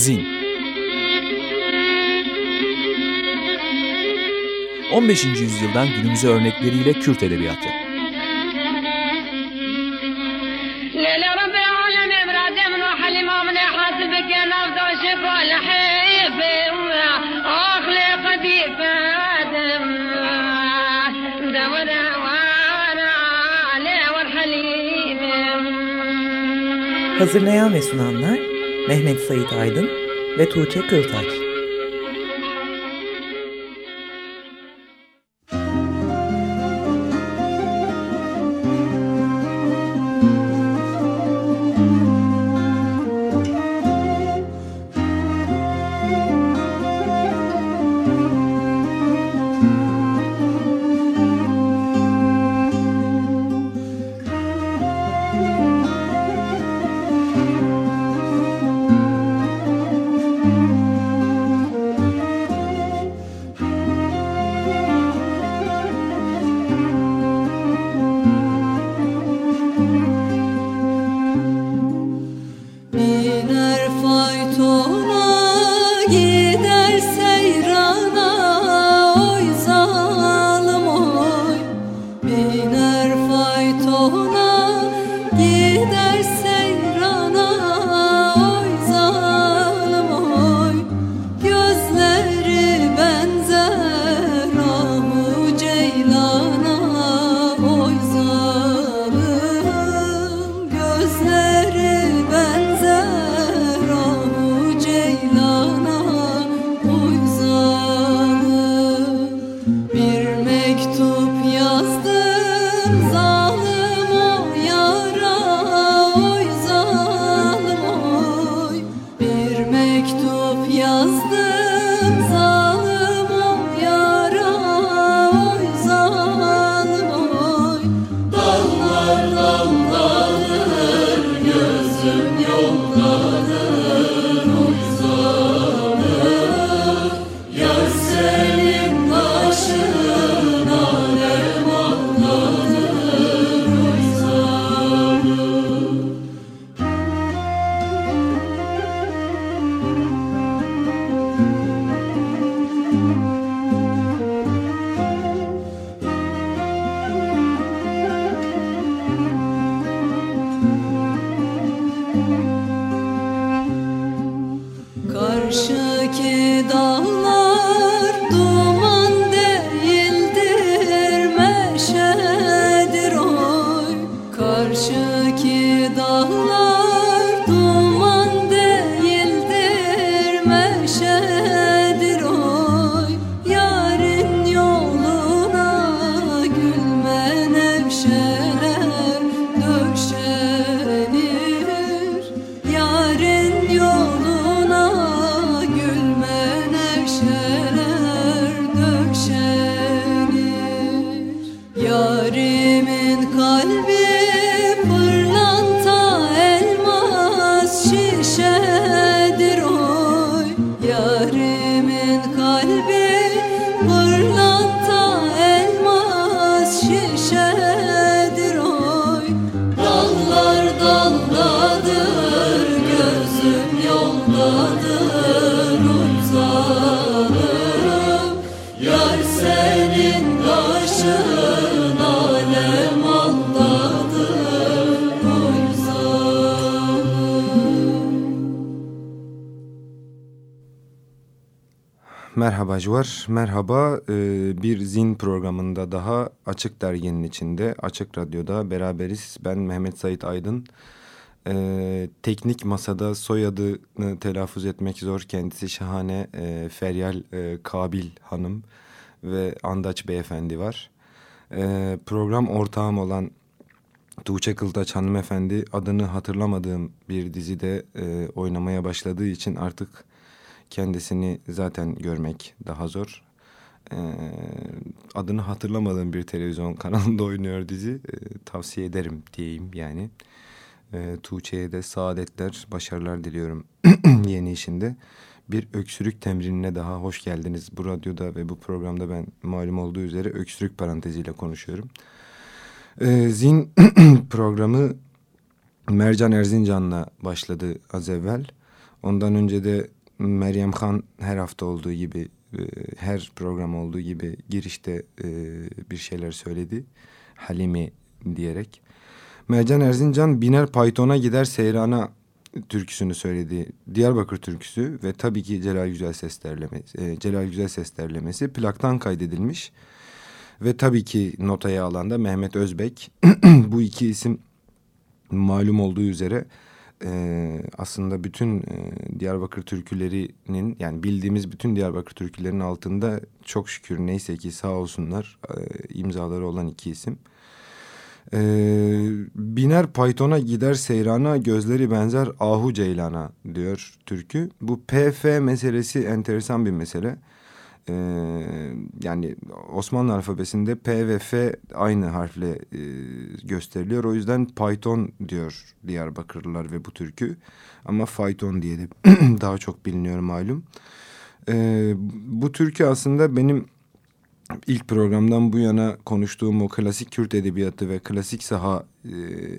Zin 15. yüzyıldan günümüze örnekleriyle Kürt edebiyatı. Hazırlayan ve sunanlar Mehmet Sait Aydın ve Tuğçe Kıltaç. Hare merhaba. Ee, bir zin programında daha Açık Dergi'nin içinde, Açık Radyo'da beraberiz. Ben Mehmet Sait Aydın. Ee, teknik masada soyadını telaffuz etmek zor. Kendisi şahane e, Feryal e, Kabil Hanım ve Andaç Beyefendi var. Ee, program ortağım olan Tuğçe Kıltaç hanımefendi adını hatırlamadığım bir dizide e, oynamaya başladığı için artık kendisini zaten görmek daha zor. Ee, adını hatırlamadığım bir televizyon kanalında oynuyor dizi. Ee, tavsiye ederim diyeyim yani. Ee, Tuğçe'ye de saadetler, başarılar diliyorum yeni işinde. Bir öksürük temrinine daha hoş geldiniz. Bu radyoda ve bu programda ben malum olduğu üzere öksürük paranteziyle konuşuyorum. Ee, Zin programı Mercan Erzincan'la başladı az evvel. Ondan önce de Meryem Khan her hafta olduğu gibi e, her program olduğu gibi girişte e, bir şeyler söyledi. Halimi diyerek. Mercan Erzincan biner Python'a gider seyrana türküsünü söyledi. Diyarbakır türküsü ve tabii ki Celal Güzel Ses derlemesi, e, Celal Güzel Ses derlemesi plaktan kaydedilmiş. Ve tabii ki notaya alan da Mehmet Özbek. Bu iki isim malum olduğu üzere e, aslında bütün e, Diyarbakır türkülerinin yani bildiğimiz bütün Diyarbakır türkülerinin altında çok şükür neyse ki sağ olsunlar e, imzaları olan iki isim. E, biner Python'a gider seyrana gözleri benzer ahu ceylana diyor türkü. Bu PF meselesi enteresan bir mesele. Ee, yani Osmanlı alfabesinde P ve F aynı harfle e, gösteriliyor. O yüzden Python diyor Diyarbakırlılar ve bu türkü. Ama Python diye de daha çok biliniyor malum. Ee, bu türkü aslında benim ilk programdan bu yana konuştuğum o klasik Kürt edebiyatı ve klasik saha e,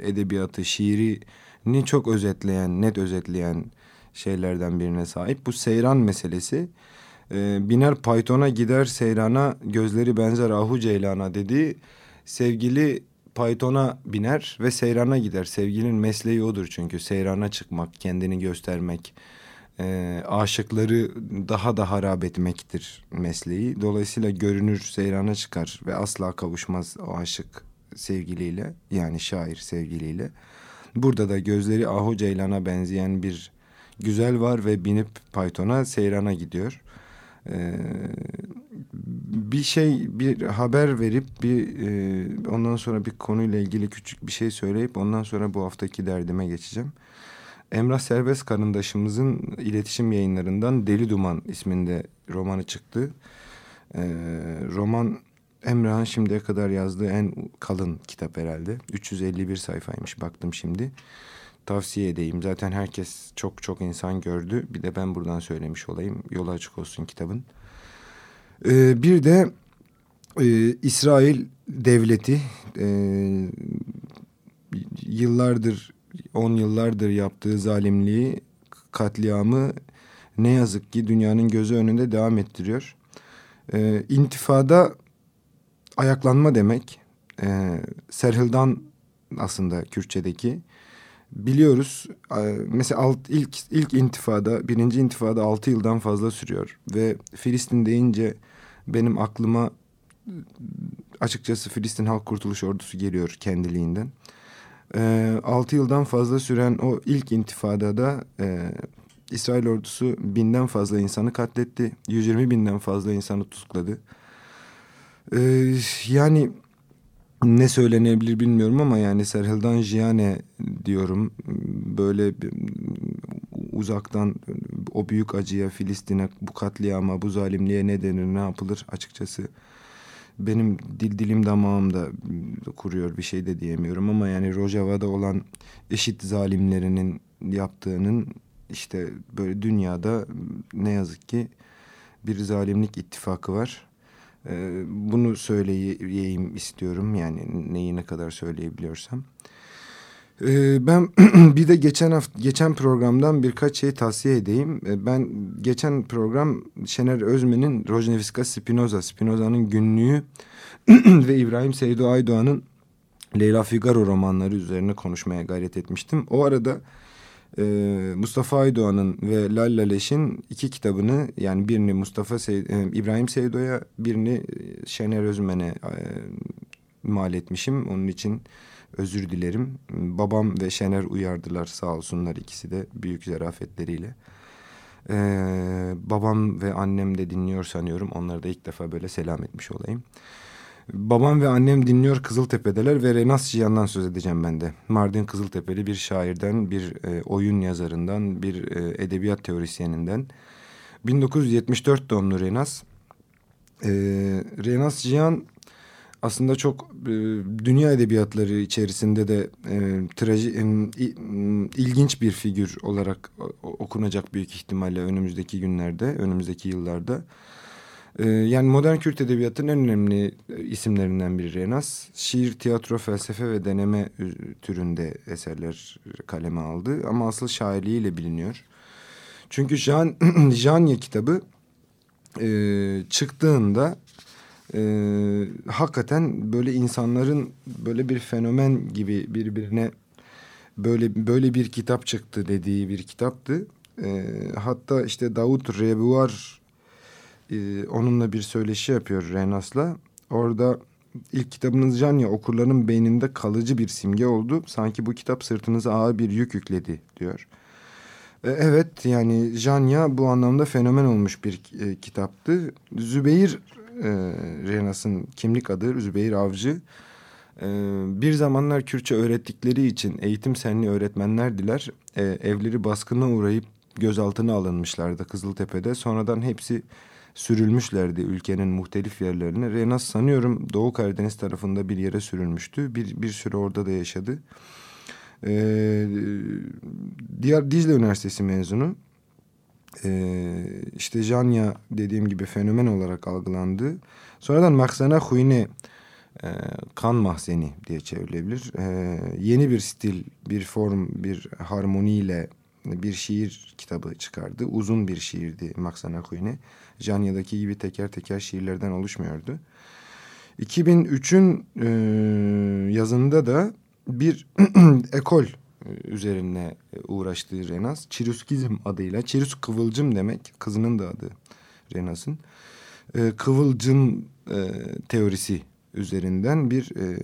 edebiyatı, şiirini çok özetleyen, net özetleyen şeylerden birine sahip. Bu seyran meselesi e, biner Python'a gider seyrana gözleri benzer ahu ceylana dedi. Sevgili Python'a biner ve seyrana gider. Sevgilinin mesleği odur çünkü seyrana çıkmak, kendini göstermek, e, aşıkları daha da harap etmektir mesleği. Dolayısıyla görünür seyrana çıkar ve asla kavuşmaz o aşık sevgiliyle yani şair sevgiliyle. Burada da gözleri Ahu Ceylan'a benzeyen bir güzel var ve binip Python'a seyrana gidiyor. Ee, bir şey bir haber verip bir e, ondan sonra bir konuyla ilgili küçük bir şey söyleyip ondan sonra bu haftaki derdime geçeceğim. Emrah Serbest karındaşımızın iletişim yayınlarından Deli Duman isminde romanı çıktı. Ee, roman Emrah'ın şimdiye kadar yazdığı en kalın kitap herhalde. 351 sayfaymış baktım şimdi. Tavsiye edeyim. Zaten herkes çok çok insan gördü. Bir de ben buradan söylemiş olayım. Yolu açık olsun kitabın. Ee, bir de e, İsrail devleti e, yıllardır, on yıllardır yaptığı zalimliği, katliamı ne yazık ki dünyanın gözü önünde devam ettiriyor. Ee, intifada ayaklanma demek. Ee, Serhildan aslında Kürtçedeki biliyoruz mesela alt, ilk ilk intifada birinci intifada altı yıldan fazla sürüyor ve Filistin deyince benim aklıma açıkçası Filistin Halk Kurtuluş Ordusu geliyor kendiliğinden. E, altı yıldan fazla süren o ilk intifadada e, İsrail ordusu binden fazla insanı katletti. 120 binden fazla insanı tutukladı. E, yani ne söylenebilir bilmiyorum ama yani Serhildan Jiyane diyorum. Böyle uzaktan o büyük acıya, Filistin'e, bu katliama, bu zalimliğe ne denir, ne yapılır açıkçası benim dil dilim damağımda kuruyor bir şey de diyemiyorum ama yani Rojava'da olan eşit zalimlerinin yaptığının işte böyle dünyada ne yazık ki bir zalimlik ittifakı var. Ee, bunu söyleyeyim istiyorum yani neyi ne kadar söyleyebiliyorsam. Ee, ben bir de geçen hafta geçen programdan birkaç şey tavsiye edeyim. Ee, ben geçen program Şener Özmen'in Rojneviska Spinoza, Spinoza'nın günlüğü ve İbrahim Seydo Aydoğan'ın Leyla Figaro romanları üzerine konuşmaya gayret etmiştim. O arada e, Mustafa Aydoğan'ın ve Lalla Leş'in iki kitabını yani birini Mustafa Sey e, İbrahim Seydo'ya birini Şener Özmen'e e, mal etmişim. Onun için özür dilerim. Babam ve Şener uyardılar sağ olsunlar ikisi de büyük zarafetleriyle. Ee, babam ve annem de dinliyor sanıyorum. Onlara da ilk defa böyle selam etmiş olayım. Babam ve annem dinliyor Kızıltepe'deler ve Renas Cihan'dan söz edeceğim ben de. Mardin Kızıltepe'li bir şairden, bir e, oyun yazarından, bir e, edebiyat teorisyeninden. 1974 doğumlu Renas. E, Renas Cihan aslında çok e, dünya edebiyatları içerisinde de e, traji, e, ilginç bir figür olarak okunacak büyük ihtimalle önümüzdeki günlerde, önümüzdeki yıllarda. E, yani modern Kürt edebiyatının en önemli e, isimlerinden biri Renas. Şiir, tiyatro, felsefe ve deneme türünde eserler kaleme aldı ama asıl şairliğiyle biliniyor. Çünkü Jan, Janya kitabı e, çıktığında e, hakikaten böyle insanların böyle bir fenomen gibi birbirine böyle böyle bir kitap çıktı dediği bir kitaptı. E, hatta işte Davut Rebuar e, onunla bir söyleşi yapıyor Renas'la. Orada ilk kitabınız Janya okurların beyninde kalıcı bir simge oldu. Sanki bu kitap sırtınıza ağır bir yük yükledi diyor. E, evet yani Janya bu anlamda fenomen olmuş bir e, kitaptı. Zübeyir e, Renas'ın kimlik adı Zübeyir Avcı. E, bir zamanlar Kürtçe öğrettikleri için eğitim senli öğretmenlerdiler. E, evleri baskına uğrayıp gözaltına alınmışlardı Kızıltepe'de. Sonradan hepsi sürülmüşlerdi ülkenin muhtelif yerlerine. Renas sanıyorum Doğu Karadeniz tarafında bir yere sürülmüştü. Bir, bir süre orada da yaşadı. Ee, diğer Dicle Üniversitesi mezunu. Ee, işte Janya dediğim gibi fenomen olarak algılandı. Sonradan Maksana Huyne e, kan mahzeni diye çevrilebilir. E, yeni bir stil, bir form, bir harmoniyle bir şiir kitabı çıkardı. Uzun bir şiirdi Maksana Huyne. Janya'daki gibi teker teker şiirlerden oluşmuyordu. 2003'ün e, yazında da bir ekol üzerine uğraştığı Renas. Çiruskizm adıyla. Çirus kıvılcım demek. Kızının da adı Renas'ın. E, kıvılcım e, teorisi üzerinden bir e,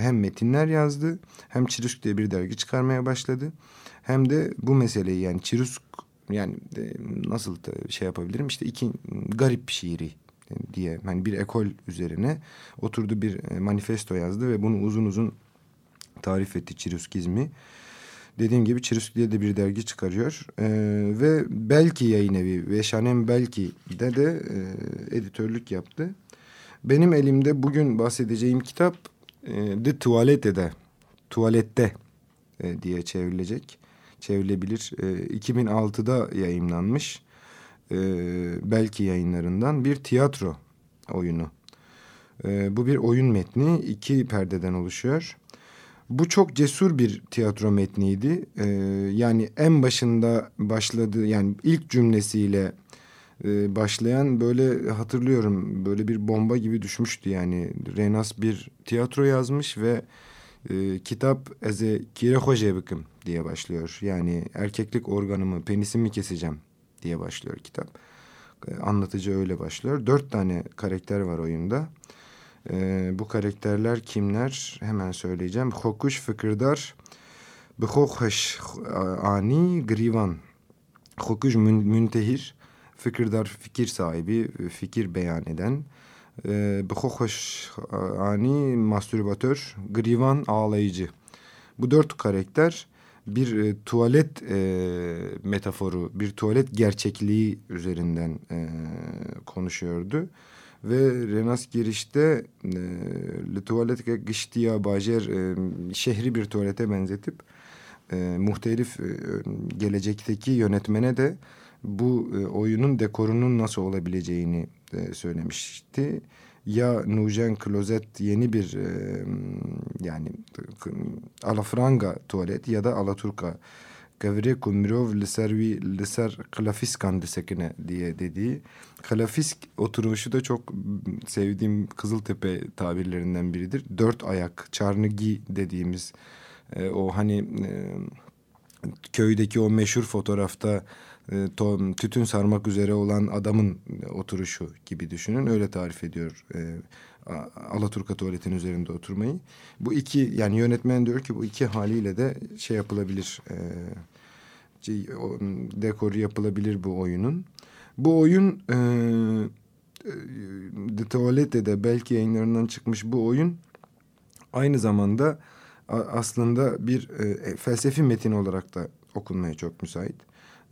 hem metinler yazdı hem Çirusk diye bir dergi çıkarmaya başladı. Hem de bu meseleyi yani Çirusk yani e, nasıl şey yapabilirim işte iki garip şiiri diye hani bir ekol üzerine oturdu bir e, manifesto yazdı ve bunu uzun uzun tarif etti Çiruskizmi. Dediğim gibi Çirusk diye de bir dergi çıkarıyor. Ee, ve belki yayın ve Şanem belki de de e, editörlük yaptı. Benim elimde bugün bahsedeceğim kitap e, The Tuvalette'de, Tuvalette e, diye çevrilecek çevrilebilir. E, 2006'da yayınlanmış e, belki yayınlarından bir tiyatro oyunu. E, bu bir oyun metni iki perdeden oluşuyor. Bu çok cesur bir tiyatro metniydi. E, yani en başında başladığı yani ilk cümlesiyle e, başlayan böyle hatırlıyorum böyle bir bomba gibi düşmüştü yani. Renas bir tiyatro yazmış ve e, kitap eze kire hojebikim diye başlıyor. Yani erkeklik organımı, penisimi keseceğim diye başlıyor kitap. E, anlatıcı öyle başlıyor. Dört tane karakter var oyunda. E, bu karakterler kimler? Hemen söyleyeceğim. Hokuş Fıkırdar, Bıhokhaş Ani Grivan. Hokuş Müntehir, Fıkırdar fikir sahibi, fikir beyan eden. Bıhokhaş Ani mastürbatör, Grivan ağlayıcı. Bu dört karakter bir e, tuvalet e, metaforu, bir tuvalet gerçekliği üzerinden e, konuşuyordu. Ve Renas girişte e, Le tuvalete gıştiya bajer e, şehri bir tuvalete benzetip e, muhtelif e, gelecekteki yönetmene de bu e, oyunun dekorunun nasıl olabileceğini e, söylemişti. Ya Nujen Klozet yeni bir e, yani alafranga tuvalet ya da alaturka. Gavre Kumrov Liservi Liser Klafiskan desekine diye dediği. Klafisk oturuşu da çok sevdiğim Kızıltepe tabirlerinden biridir. Dört ayak, çarnıgi dediğimiz e, o hani e, köydeki o meşhur fotoğrafta e, to, tütün sarmak üzere olan adamın oturuşu gibi düşünün. Öyle tarif ediyor e, Alaturka tuvaletin üzerinde oturmayı. Bu iki yani yönetmen diyor ki bu iki haliyle de şey yapılabilir. E, o, dekoru yapılabilir bu oyunun. Bu oyun e, The Tuvalet'te belki yayınlarından çıkmış bu oyun aynı zamanda aslında bir e, felsefi metin olarak da okunmaya çok müsait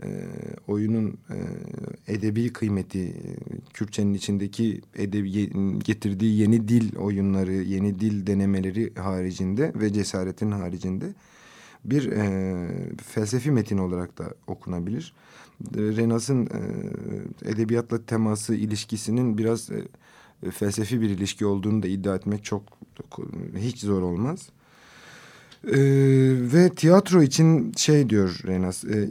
e, oyunun e, edebi kıymeti, e, Kürtçenin içindeki edebi getirdiği yeni dil oyunları, yeni dil denemeleri haricinde ve cesaretin haricinde bir e, felsefi metin olarak da okunabilir. Renas'ın e, edebiyatla teması ilişkisinin biraz e, felsefi bir ilişki olduğunu da iddia etmek çok hiç zor olmaz. Ee, ve tiyatro için şey diyor Renas, e,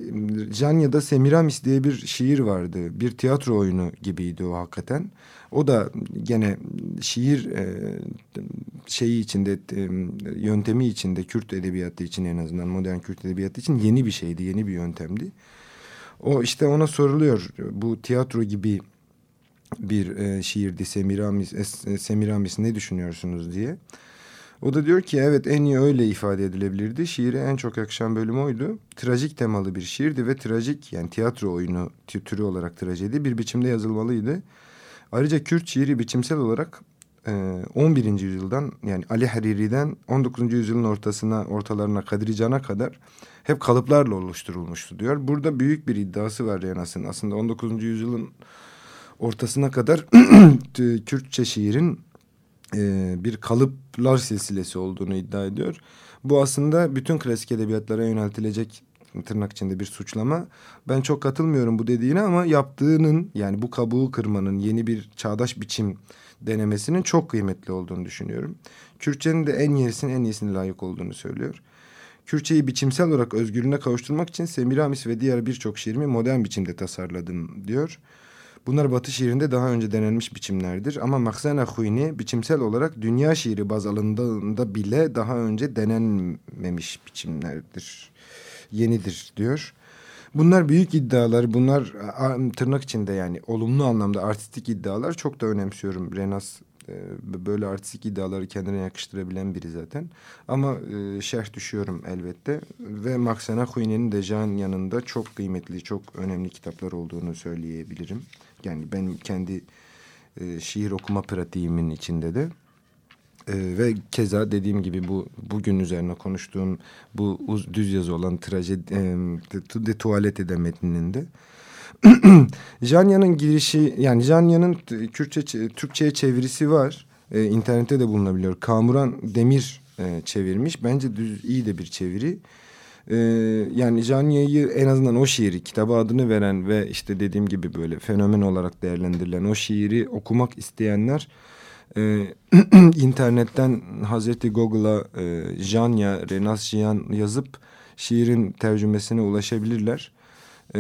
Janya'da Semiramis diye bir şiir vardı. Bir tiyatro oyunu gibiydi o hakikaten. O da gene şiir e, şeyi içinde, e, yöntemi içinde, Kürt edebiyatı için en azından modern Kürt edebiyatı için yeni bir şeydi, yeni bir yöntemdi. O işte ona soruluyor bu tiyatro gibi bir e, şiirdi Semiramis, e, Semiramis ne düşünüyorsunuz diye. O da diyor ki evet en iyi öyle ifade edilebilirdi. Şiire en çok yakışan bölüm oydu. Trajik temalı bir şiirdi ve trajik yani tiyatro oyunu türü olarak trajedi bir biçimde yazılmalıydı. Ayrıca Kürt şiiri biçimsel olarak 11. E, yüzyıldan yani Ali Hariri'den 19. yüzyılın ortasına ortalarına Kadri Can'a kadar hep kalıplarla oluşturulmuştu diyor. Burada büyük bir iddiası var Renas'ın. Aslında 19. yüzyılın ortasına kadar Kürtçe şiirin e, bir kalıplar silsilesi olduğunu iddia ediyor. Bu aslında bütün klasik edebiyatlara yöneltilecek tırnak içinde bir suçlama. Ben çok katılmıyorum bu dediğine ama yaptığının yani bu kabuğu kırmanın yeni bir çağdaş biçim denemesinin çok kıymetli olduğunu düşünüyorum. Kürtçenin de en iyisinin en iyisine layık olduğunu söylüyor. Kürtçeyi biçimsel olarak özgürlüğüne kavuşturmak için Semiramis ve diğer birçok şiirimi modern biçimde tasarladım diyor. Bunlar Batı şiirinde daha önce denenmiş biçimlerdir ama Maksana Huyni biçimsel olarak dünya şiiri baz alındığında bile daha önce denenmemiş biçimlerdir. Yenidir diyor. Bunlar büyük iddialar, bunlar tırnak içinde yani olumlu anlamda artistik iddialar çok da önemsiyorum. Renas e, böyle artistik iddiaları kendine yakıştırabilen biri zaten. Ama e, şerh düşüyorum elbette. Ve Maksana Huyni'nin de Can yanında çok kıymetli, çok önemli kitaplar olduğunu söyleyebilirim. Yani ben kendi e, şiir okuma pratiğimin içinde de. E, ve keza dediğim gibi bu bugün üzerine konuştuğum bu uz, düz yazı olan trajedi e, de, de tuvalete de Janya'nın girişi yani Janya'nın Kürtçe Türkçe'ye çevirisi var. E, internette de bulunabiliyor. Kamuran Demir e, çevirmiş. Bence düz iyi de bir çeviri. E, yani Janya'yı en azından o şiiri kitaba adını veren ve işte dediğim gibi böyle fenomen olarak değerlendirilen o şiiri okumak isteyenler e, internetten Hazreti Google'a e, Janya Renasciyan yazıp şiirin tercümesine ulaşabilirler. E,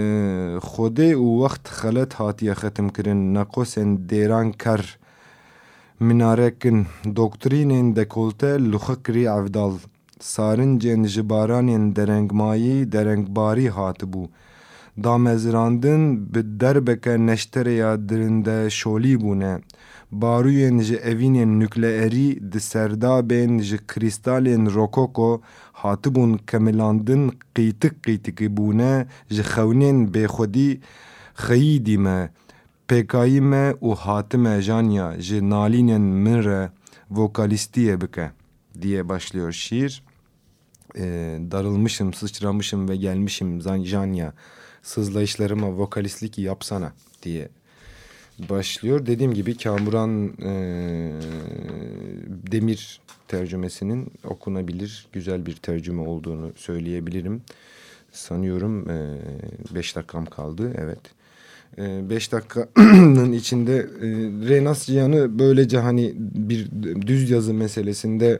Xode u vaxt xalet hatiye xetim kirin nakosen deran kar minarekin doktrinin dekolte luhakri avdal sarincên ji baranên derengmayî derengbarî hatibû damezrandin bi derbeke neştereya dirinde şolî bûne barûyên ji evînên nükleerî di serdabên ji krîstalên rokoko hatibûn kemilandin qîtik qîtikî bûne ji xewnên bêxwedî xeyîdî me. Pêkayî me û hatime janya ji nalînên min re vokalîstiye bike diye başlıyor şiir. E, darılmışım, sıçramışım ve gelmişim Janya. Sızlayışlarıma vokalistlik yapsana diye başlıyor. Dediğim gibi Kamuran e, Demir tercümesinin okunabilir güzel bir tercüme olduğunu söyleyebilirim. Sanıyorum e, beş dakikam kaldı. Evet. E, beş dakikanın içinde e, Renas Cihan'ı böylece hani bir düz yazı meselesinde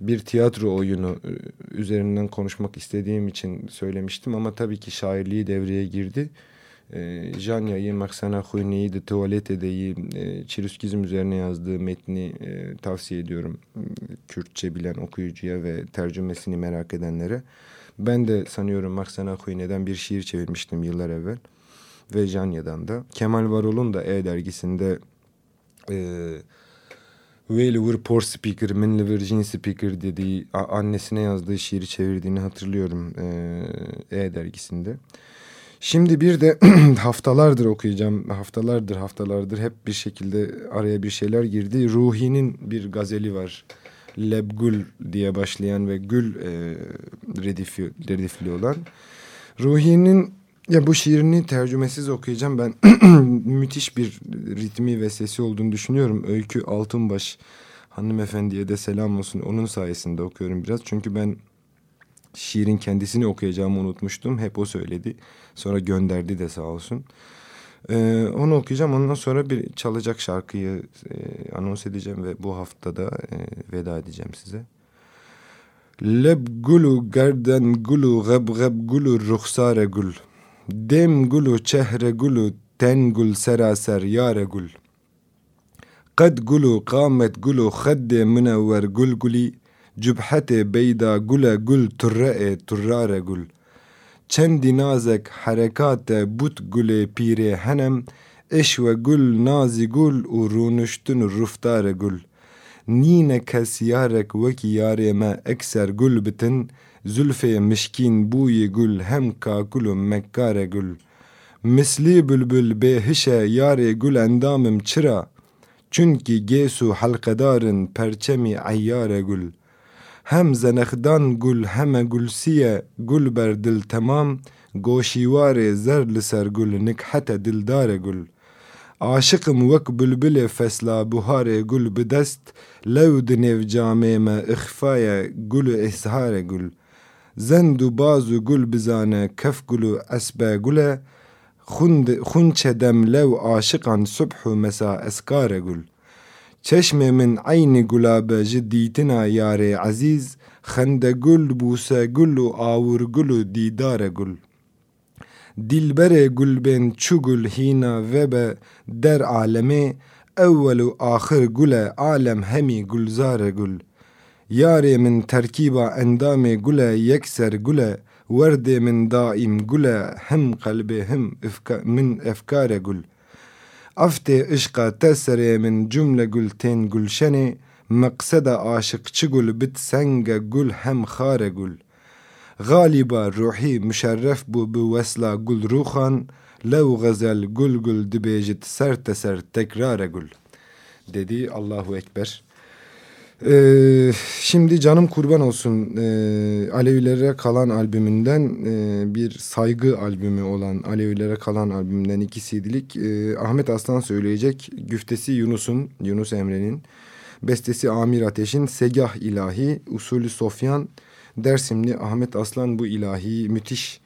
bir tiyatro oyunu e, üzerinden konuşmak istediğim için söylemiştim ama tabii ki şairliği devreye girdi. E, Janya'yı, Maksana Huyni'yi de Tuvalete'deyi e, Çiruskizm üzerine yazdığı metni e, tavsiye ediyorum. Kürtçe bilen okuyucuya ve tercümesini merak edenlere. Ben de sanıyorum Maksana Huyni'den bir şiir çevirmiştim yıllar evvel. Ve Janya'dan da. Kemal Varol'un da E dergisinde e, Whale Poor Speaker, Minli Virgin Speaker dediği annesine yazdığı şiiri çevirdiğini hatırlıyorum e, e dergisinde. Şimdi bir de haftalardır okuyacağım. Haftalardır haftalardır hep bir şekilde araya bir şeyler girdi. Ruhi'nin bir gazeli var. Lebgül diye başlayan ve gül e, redifi, redifli olan. Ruhi'nin ya bu şiirini tercümesiz okuyacağım. Ben müthiş bir ritmi ve sesi olduğunu düşünüyorum. Öykü Altınbaş hanımefendiye de selam olsun. Onun sayesinde okuyorum biraz. Çünkü ben şiirin kendisini okuyacağımı unutmuştum. Hep o söyledi. Sonra gönderdi de sağ olsun. Ee, onu okuyacağım. Ondan sonra bir çalacak şarkıyı e, anons edeceğim ve bu haftada e, veda edeceğim size. Leb gulu gerden gulu gab gab gulu ruhsare gul. Dem gulu çehre gulu ten gul seraser yare gul. Kad gulu kamet gulu khadde münevver gul guli. Cübhete beyda gule gul turre turrare gul. Çendi nazek harekate but gule pire henem. Eş ve gül nazi gül urunuştun ruftare gül. Nine kes yarek veki yareme ekser gül bitin.'' Zülfü mişkin buyi gül hem ka gülüm mekkare gül. Misli bülbül behişe yare gül endamım çıra. Çünkü gesu halkadarın perçemi ayyare gül. Hem zenekdan gül heme gülsiye gül ber dil tamam. Goşivare zer li ser gül nikhete dildare gül.'' Aşıkım vek bülbüle fesla buhare gül bidest lev dinev cameme ihfaye gülü ishare gül Zendu bazu gül bizane kef gulu esbe gule Hunçedem lev aşıkan subhu mesa eskare gül Çeşmemin ayni gulabe jidditina yare aziz Xende gül buse gülü avur gülü didare gül Dilbere gülben çugül hina vebe der aleme evvelu ahir güle alem hemi gülzare gül گل بن چو گل هینا وبه در عالمه اول و آخر گل عالم همی گلزار گل یار من ترکیبا اندام گل یکسر گل ورد من دائم گل هم قلب هم افكار من افکار گل افته عشقا تسره من جمله گلتین گلشنه مقصد عاشق چه گل بت سنگ گل هم خار گل غالبا روحی مشرف بو به وصلا گل روخان لو غزل gül gül dibecit ser teser tekrar gül dedi Allahu Ekber. Ee, şimdi Canım Kurban Olsun e, Alevilere Kalan albümünden e, bir saygı albümü olan Alevilere Kalan albümünden iki CD'lik e, Ahmet Aslan söyleyecek. Güftesi Yunus'un, Yunus Emre'nin, bestesi Amir Ateş'in Segah İlahi, usulü Sofyan, Dersimli Ahmet Aslan bu ilahiyi müthiş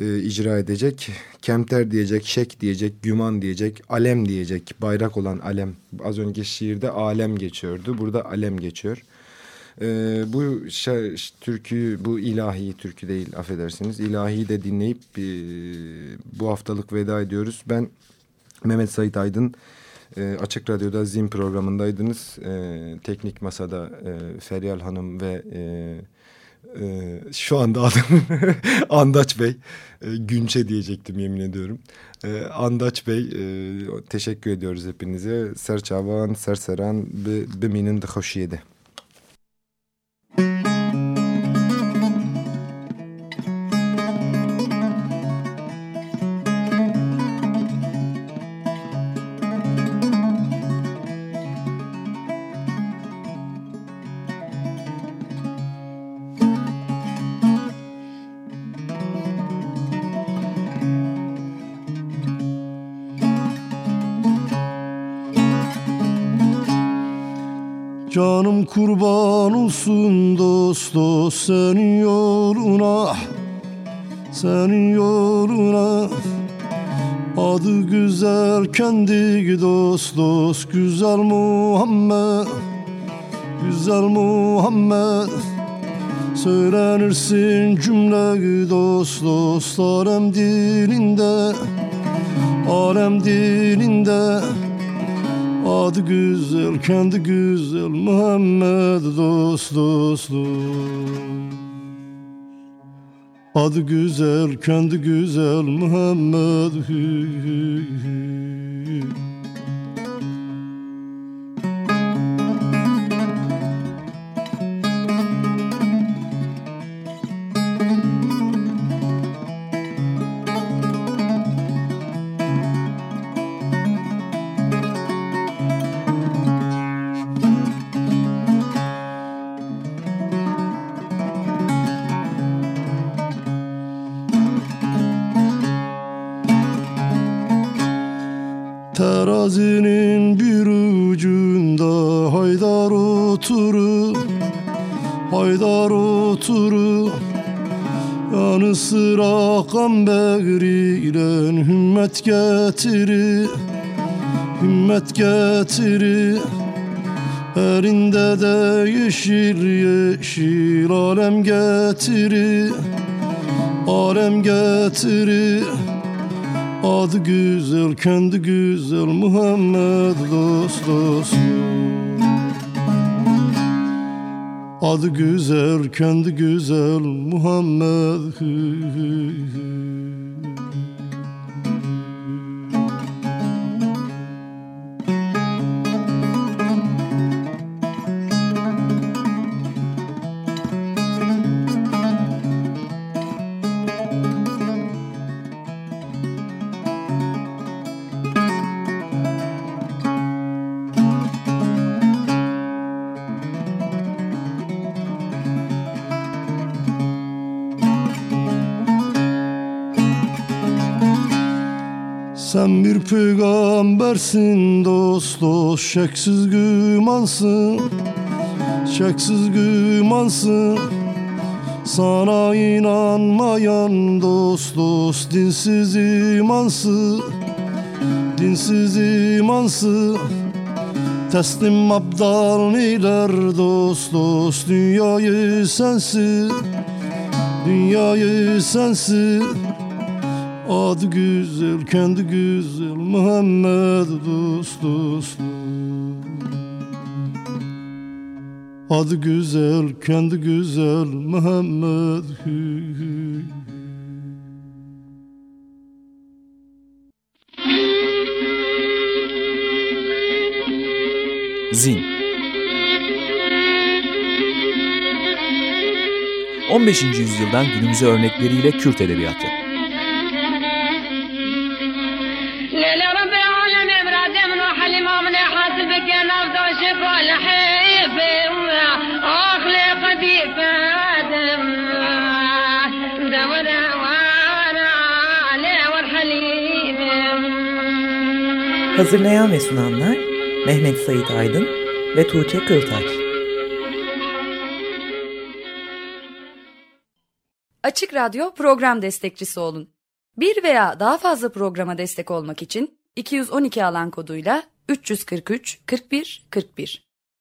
e, icra edecek. Kemter diyecek, şek diyecek, güman diyecek, alem diyecek. Bayrak olan alem. Az önce şiirde alem geçiyordu. Burada alem geçiyor. E, bu türkü, bu ilahi türkü değil affedersiniz. İlahiyi de dinleyip e, bu haftalık veda ediyoruz. Ben Mehmet Sait Aydın. E, Açık Radyo'da Zim programındaydınız. E, teknik Masa'da e, Feryal Hanım ve... E, ee, şu anda adım Andaç Bey. Ee, Günçe diyecektim yemin ediyorum. Ee, Andaç Bey e, teşekkür ediyoruz hepinize. Serçavan, serseran, biminin de hoşiyede. Canım kurban olsun dost dost senin yoluna Senin yoluna. Adı güzel kendi dost dost Güzel Muhammed Güzel Muhammed. Söylenirsin cümle dost dost Alem dilinde Alem dilinde Adı güzel, kendi güzel Muhammed dost dost dost Adı güzel, kendi güzel Muhammed hü, hü, hü. Hümmet getirir Hümmet getirir. Elinde de yeşil yeşil alem getiri Alem getiri Adı güzel kendi güzel Muhammed dost dost. Adı güzel kendi güzel Muhammed Sen bir peygambersin dost dost Şeksiz gümansın Şeksiz gümansın. Sana inanmayan dost dost Dinsiz imansız Dinsiz imansız Teslim abdal neyler dost dost Dünyayı sensiz Dünyayı sensiz Adı güzel, kendi güzel Muhammed dost dost Adı güzel, kendi güzel Muhammed hü hü. Zin 15. yüzyıldan günümüze örnekleriyle Kürt Edebiyatı نفض وشكوى الحيب اخلي قديم ادم دور وانا علي والحليب Hazırlayan ve sunanlar Mehmet Sait Aydın ve Tuğçe Kırtaç. Açık Radyo program destekçisi olun. Bir veya daha fazla programa destek olmak için 212 alan koduyla 343 41 41